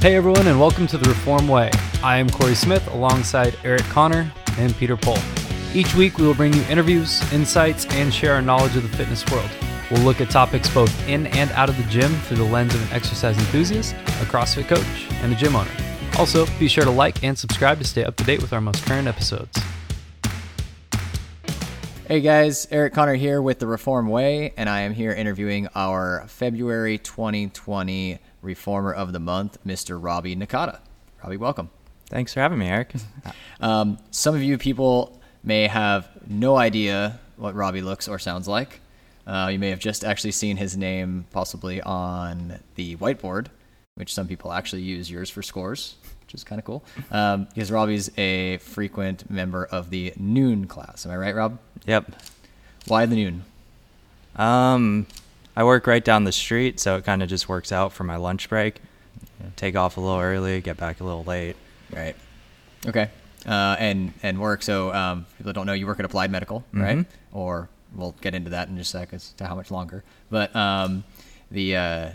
Hey everyone, and welcome to the Reform Way. I am Corey Smith alongside Eric Connor and Peter Pohl. Each week we will bring you interviews, insights, and share our knowledge of the fitness world. We'll look at topics both in and out of the gym through the lens of an exercise enthusiast, a CrossFit coach, and a gym owner. Also, be sure to like and subscribe to stay up to date with our most current episodes. Hey guys, Eric Connor here with the Reform Way, and I am here interviewing our February 2020 Reformer of the Month, Mr. Robbie Nakata. Robbie, welcome. Thanks for having me, Eric. Um, some of you people may have no idea what Robbie looks or sounds like. Uh, you may have just actually seen his name possibly on the whiteboard, which some people actually use yours for scores, which is kind of cool. Um, because Robbie's a frequent member of the noon class. Am I right, Rob? Yep. Why the noon? Um, I work right down the street, so it kind of just works out for my lunch break. Take off a little early, get back a little late. Right. Okay. Uh, and and work. So um, people don't know, you work at Applied Medical, right? Mhm. Or we'll get into that in just a sec as to how much longer. But um, the uh,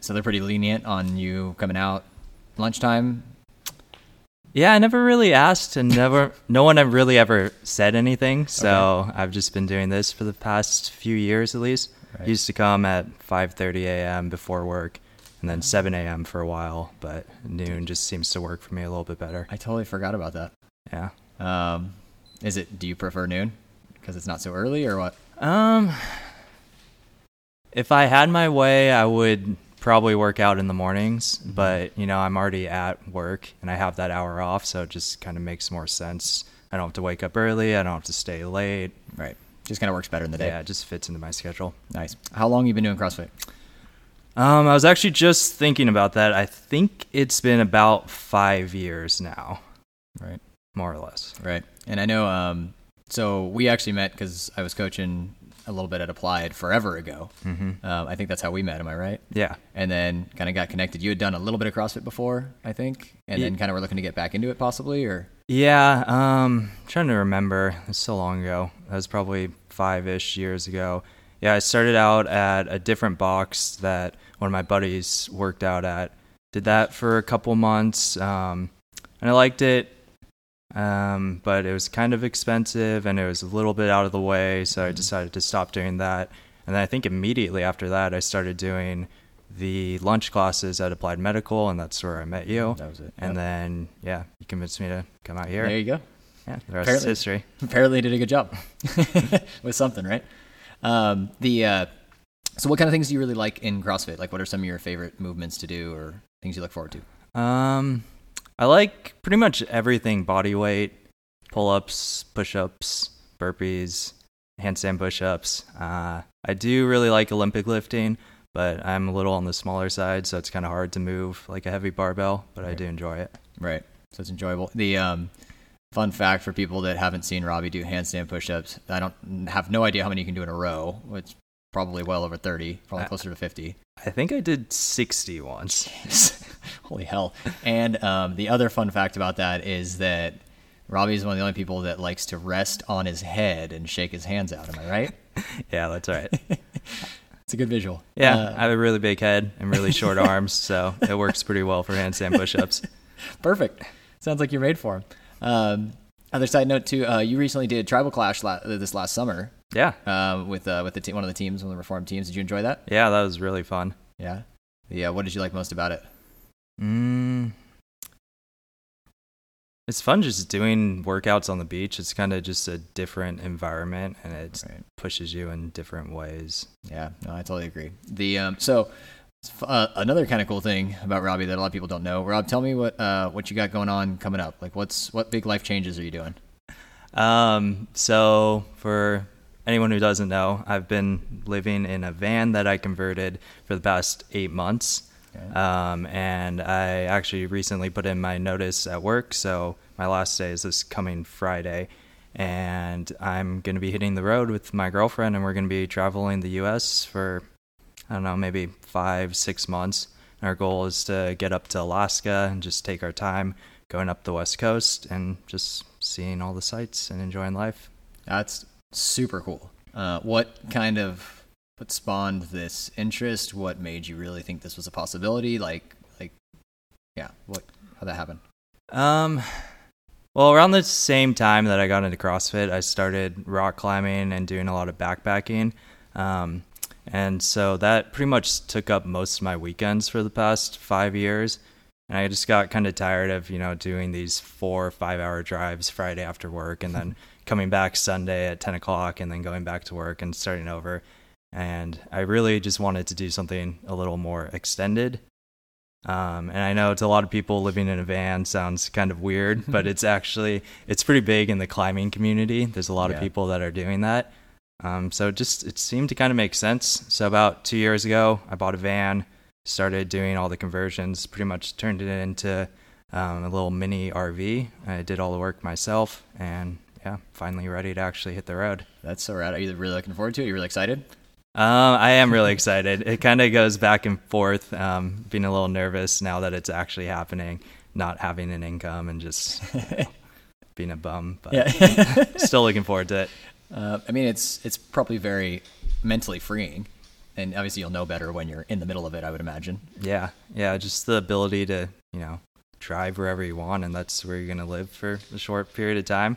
so they're pretty lenient on you coming out lunchtime. Yeah, I never really asked, and never, no one really ever said anything. So I've just been doing this for the past few years, at least. Right. Used to come at 5:30 a.m. before work, and then 7 a.m. for a while. But noon just seems to work for me a little bit better. I totally forgot about that. Yeah. Um, is it? Do you prefer noon because it's not so early, or what? Um, if I had my way, I would probably work out in the mornings, Mm-hmm. but you know, I'm already at work and I have that hour off, so it just kind of makes more sense. I don't have to wake up early, I don't have to stay late. Right. Just kind of works better in the day. Yeah, it just fits into my schedule. Nice. How long you been doing CrossFit? Um, I was actually just thinking about that. I think it's been about five years now, Right. more or less. Right. And I know, um, so we actually met because I was coaching a little bit at Applied forever ago. Mm-hmm. Um, I think that's how we met. Am I right? Yeah. And then kind of got connected. You had done a little bit of CrossFit before, I think, and Ye- then kind of were looking to get back into it possibly, or Yeah, um, trying to remember. It's so long ago. That was probably five ish years ago. Yeah, I started out at a different box that one of my buddies worked out at. Did that for a couple months, um, and I liked it. Um, but it was kind of expensive and it was a little bit out of the way, so I decided to stop doing that. And then I think immediately after that, I started doing the lunch classes at Applied Medical, and that's where I met you. that was it. And Yep. then, yeah, you convinced me to come out here. there you go. Yeah, the rest Apparently- is history. Apparently, did a good job with something, right? Um, the uh, so what kind of things do you really like in CrossFit? Like, what are some of your favorite movements to do, or things you look forward to? Um, I like pretty much everything body weight, pull ups, push ups, burpees, handstand push ups. Uh, I do really like Olympic lifting, but I'm a little on the smaller side, so it's kind of hard to move like a heavy barbell, but I do enjoy it. Right. So it's enjoyable. The um, fun fact for people that haven't seen Robbie do handstand push-ups, I don't have no idea how many you can do in a row. It's probably well over 30, probably closer to 50. I think I did 60 once. Holy hell. And um, the other fun fact about that is that Robbie is one of the only people that likes to rest on his head and shake his hands out. Am I right? yeah, that's right. It's a good visual. Yeah, Uh, I have a really big head and really short arms, so it works pretty well for handstand push ups. perfect. Sounds like you're made for him. Um, other side note too, uh, you recently did Tribal Clash la- this last summer Yeah, uh, with uh, with the te- one of the teams, one of the reform teams. Did you enjoy that? yeah, that was really fun. Yeah. Yeah. What did you like most about it? Mm. It's fun just doing workouts on the beach. It's kind of just a different environment and it Right. pushes you in different ways. Yeah. No, I totally agree. The um, so uh, another kind of cool thing about Robbie that a lot of people don't know. Rob, tell me what uh, what you got going on coming up. Like, what's what big life changes are you doing? Um, so for anyone who doesn't know, I've been living in a van that I converted for the past eight months. Okay. Um, and I actually recently put in my notice at work, so my last day is this coming Friday. And I'm going to be hitting the road with my girlfriend, and we're going to be traveling the U.S. for, I don't know, maybe five, six months. And our goal is to get up to Alaska and just take our time going up the West Coast and just seeing all the sights and enjoying life. That's super cool. Uh, what kind of what spawned this interest? What made you really think this was a possibility? Like, like Yeah. What? How that happened? Um, well, around the same time that I got into CrossFit, I started rock climbing and doing a lot of backpacking. Um, and so that pretty much took up most of my weekends for the past five years. And I just got kind of tired of, you know, doing these four or five hour drives Friday after work and then coming back Sunday at 10 o'clock and then going back to work and starting over. And I really just wanted to do something a little more extended. Um, and I know to a lot of people living in a van sounds kind of weird, but it's actually it's pretty big in the climbing community. There's a lot Yeah. of people that are doing that. Um, so it just it seemed to kind of make sense. So about two years ago, I bought a van, started doing all the conversions, pretty much turned it into um, a little mini RV. I did all the work myself, and yeah, finally ready to actually hit the road. That's so rad. Are you really looking forward to it? Are you really excited? Um, I am really excited. It kind of goes back and forth, um, being a little nervous now that it's actually happening, not having an income and just being a bum, but Yeah. still looking forward to it. Uh, I mean, it's it's probably very mentally freeing, and obviously you'll know better when you're in the middle of it. I would imagine. Yeah, yeah, just the ability to, you know, drive wherever you want, and that's where you're gonna live for a short period of time.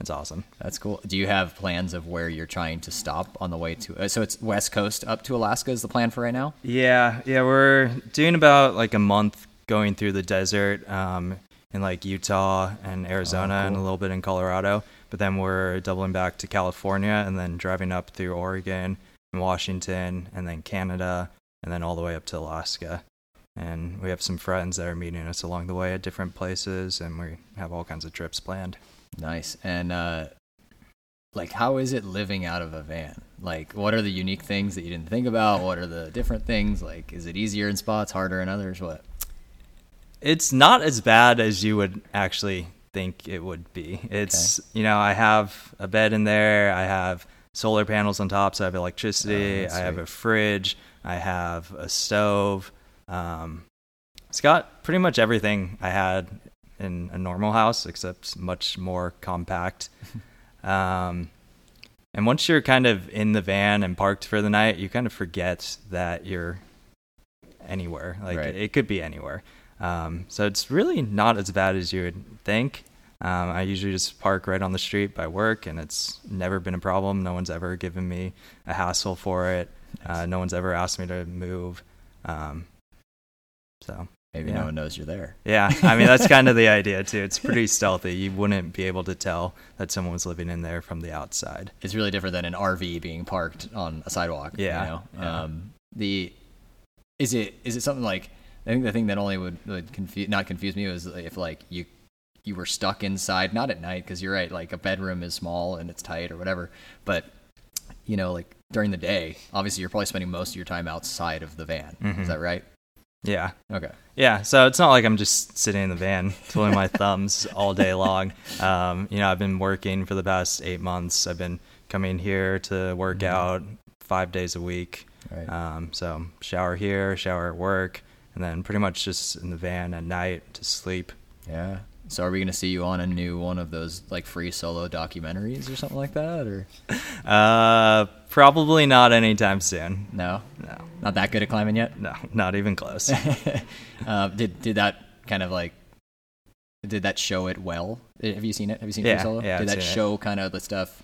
It's awesome. That's cool. Do you have plans of where you're trying to stop on the way to? Uh, so it's West Coast up to Alaska is the plan for right now. Yeah, yeah, we're doing about like a month going through the desert um, in like Utah and Arizona and a little bit in Colorado. But then we're doubling back to California and then driving up through Oregon and Washington and then Canada and then all the way up to Alaska. And we have some friends that are meeting us along the way at different places and we have all kinds of trips planned. Nice. And uh, like, how is it living out of a van? Like, what are the unique things that you didn't think about? What are the different things? Like, is it easier in spots, harder in others? What? It's not as bad as you would actually think it would be. It's, you know, I have a bed in there, I have solar panels on top, so I have electricity, Oh, I have a fridge, I have a stove. Um, it's got pretty much everything I had in a normal house, except much more compact. um, and once you're kind of in the van and parked for the night, you kind of forget that you're anywhere. Like Right. it could be anywhere. Um, so it's really not as bad as you would think. Um, I usually just park right on the street by work, and it's never been a problem. No one's ever given me a hassle for it. Uh, no one's ever asked me to move. Um, so Maybe Yeah. no one knows you're there. yeah, I mean that's kind of the idea too. It's pretty stealthy. You wouldn't be able to tell that someone was living in there from the outside. It's really different than an RV being parked on a sidewalk. Yeah, You know? yeah. Um, the is it is it something like I think the thing that only would, would confuse not confuse me was if like you you were stuck inside not at night because you're right like a bedroom is small and it's tight or whatever but you know like during the day obviously you're probably spending most of your time outside of the van Mhm. is that right Yeah, okay Yeah, so it's not like I'm just sitting in the van twiddling my thumbs all day long. Um, you know, I've been working for the past eight months. I've been coming here to work Mhm. out five days a week. right Um, so shower here, shower at work, and then pretty much just in the van at night to sleep. yeah so are we gonna see you on a new one of those like free solo documentaries or something like that or Uh, probably not anytime soon. no No, not that good at climbing yet no, not even close. uh, did did that kind of like did that show it well? Uh, Have you seen it? Have you seen Yeah, Free Solo? yeah, Did I've that seen it. show kind of the stuff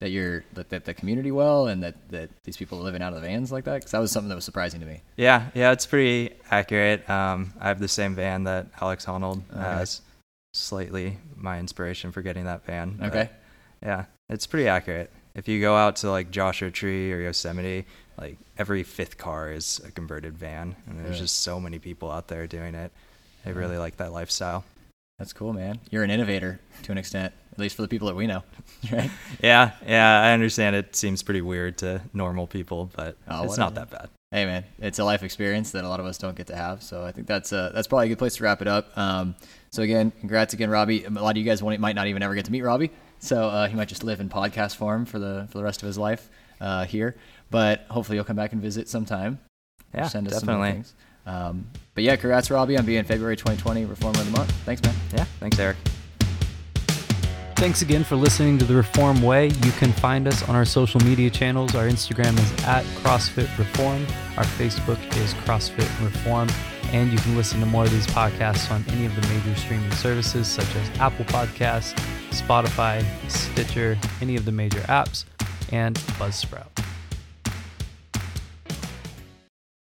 that you're that, that the community well and that that these people are living out of the vans like that? Because that was something that was surprising to me. Yeah, yeah, it's pretty accurate. Um, I have the same van that Alex Honnold Okay. has. Slightly my inspiration for getting that van. Okay. Yeah, it's pretty accurate. If you go out to like Joshua Tree or Yosemite, like every fifth car is a converted van, and there's Really? just so many people out there doing it. They Yeah. really like that lifestyle. That's cool, man. You're an innovator to an extent, at least for the people that we know, right? Yeah, yeah, I understand it seems pretty weird to normal people, but Oh, it's not that bad. Hey, man, it's a life experience that a lot of us don't get to have. So I think that's uh, that's probably a good place to wrap it up. Um, so again, congrats again, Robbie. A lot of you guys won't, might not even ever get to meet Robbie, so uh, he might just live in podcast form for the for the rest of his life uh, here. But hopefully, you'll come back and visit sometime. Yeah, send us some definitely. things. Um, but yeah, congrats, Robbie, on being February 2020 Reformer of the Month. Thanks, man. Yeah, thanks, Eric. Thanks again for listening to The Reform Way. You can find us on our social media channels. Our Instagram is at CrossFit Reform. Our Facebook is CrossFit Reform. And you can listen to more of these podcasts on any of the major streaming services such as Apple Podcasts, Spotify, Stitcher, any of the major apps, and Buzzsprout.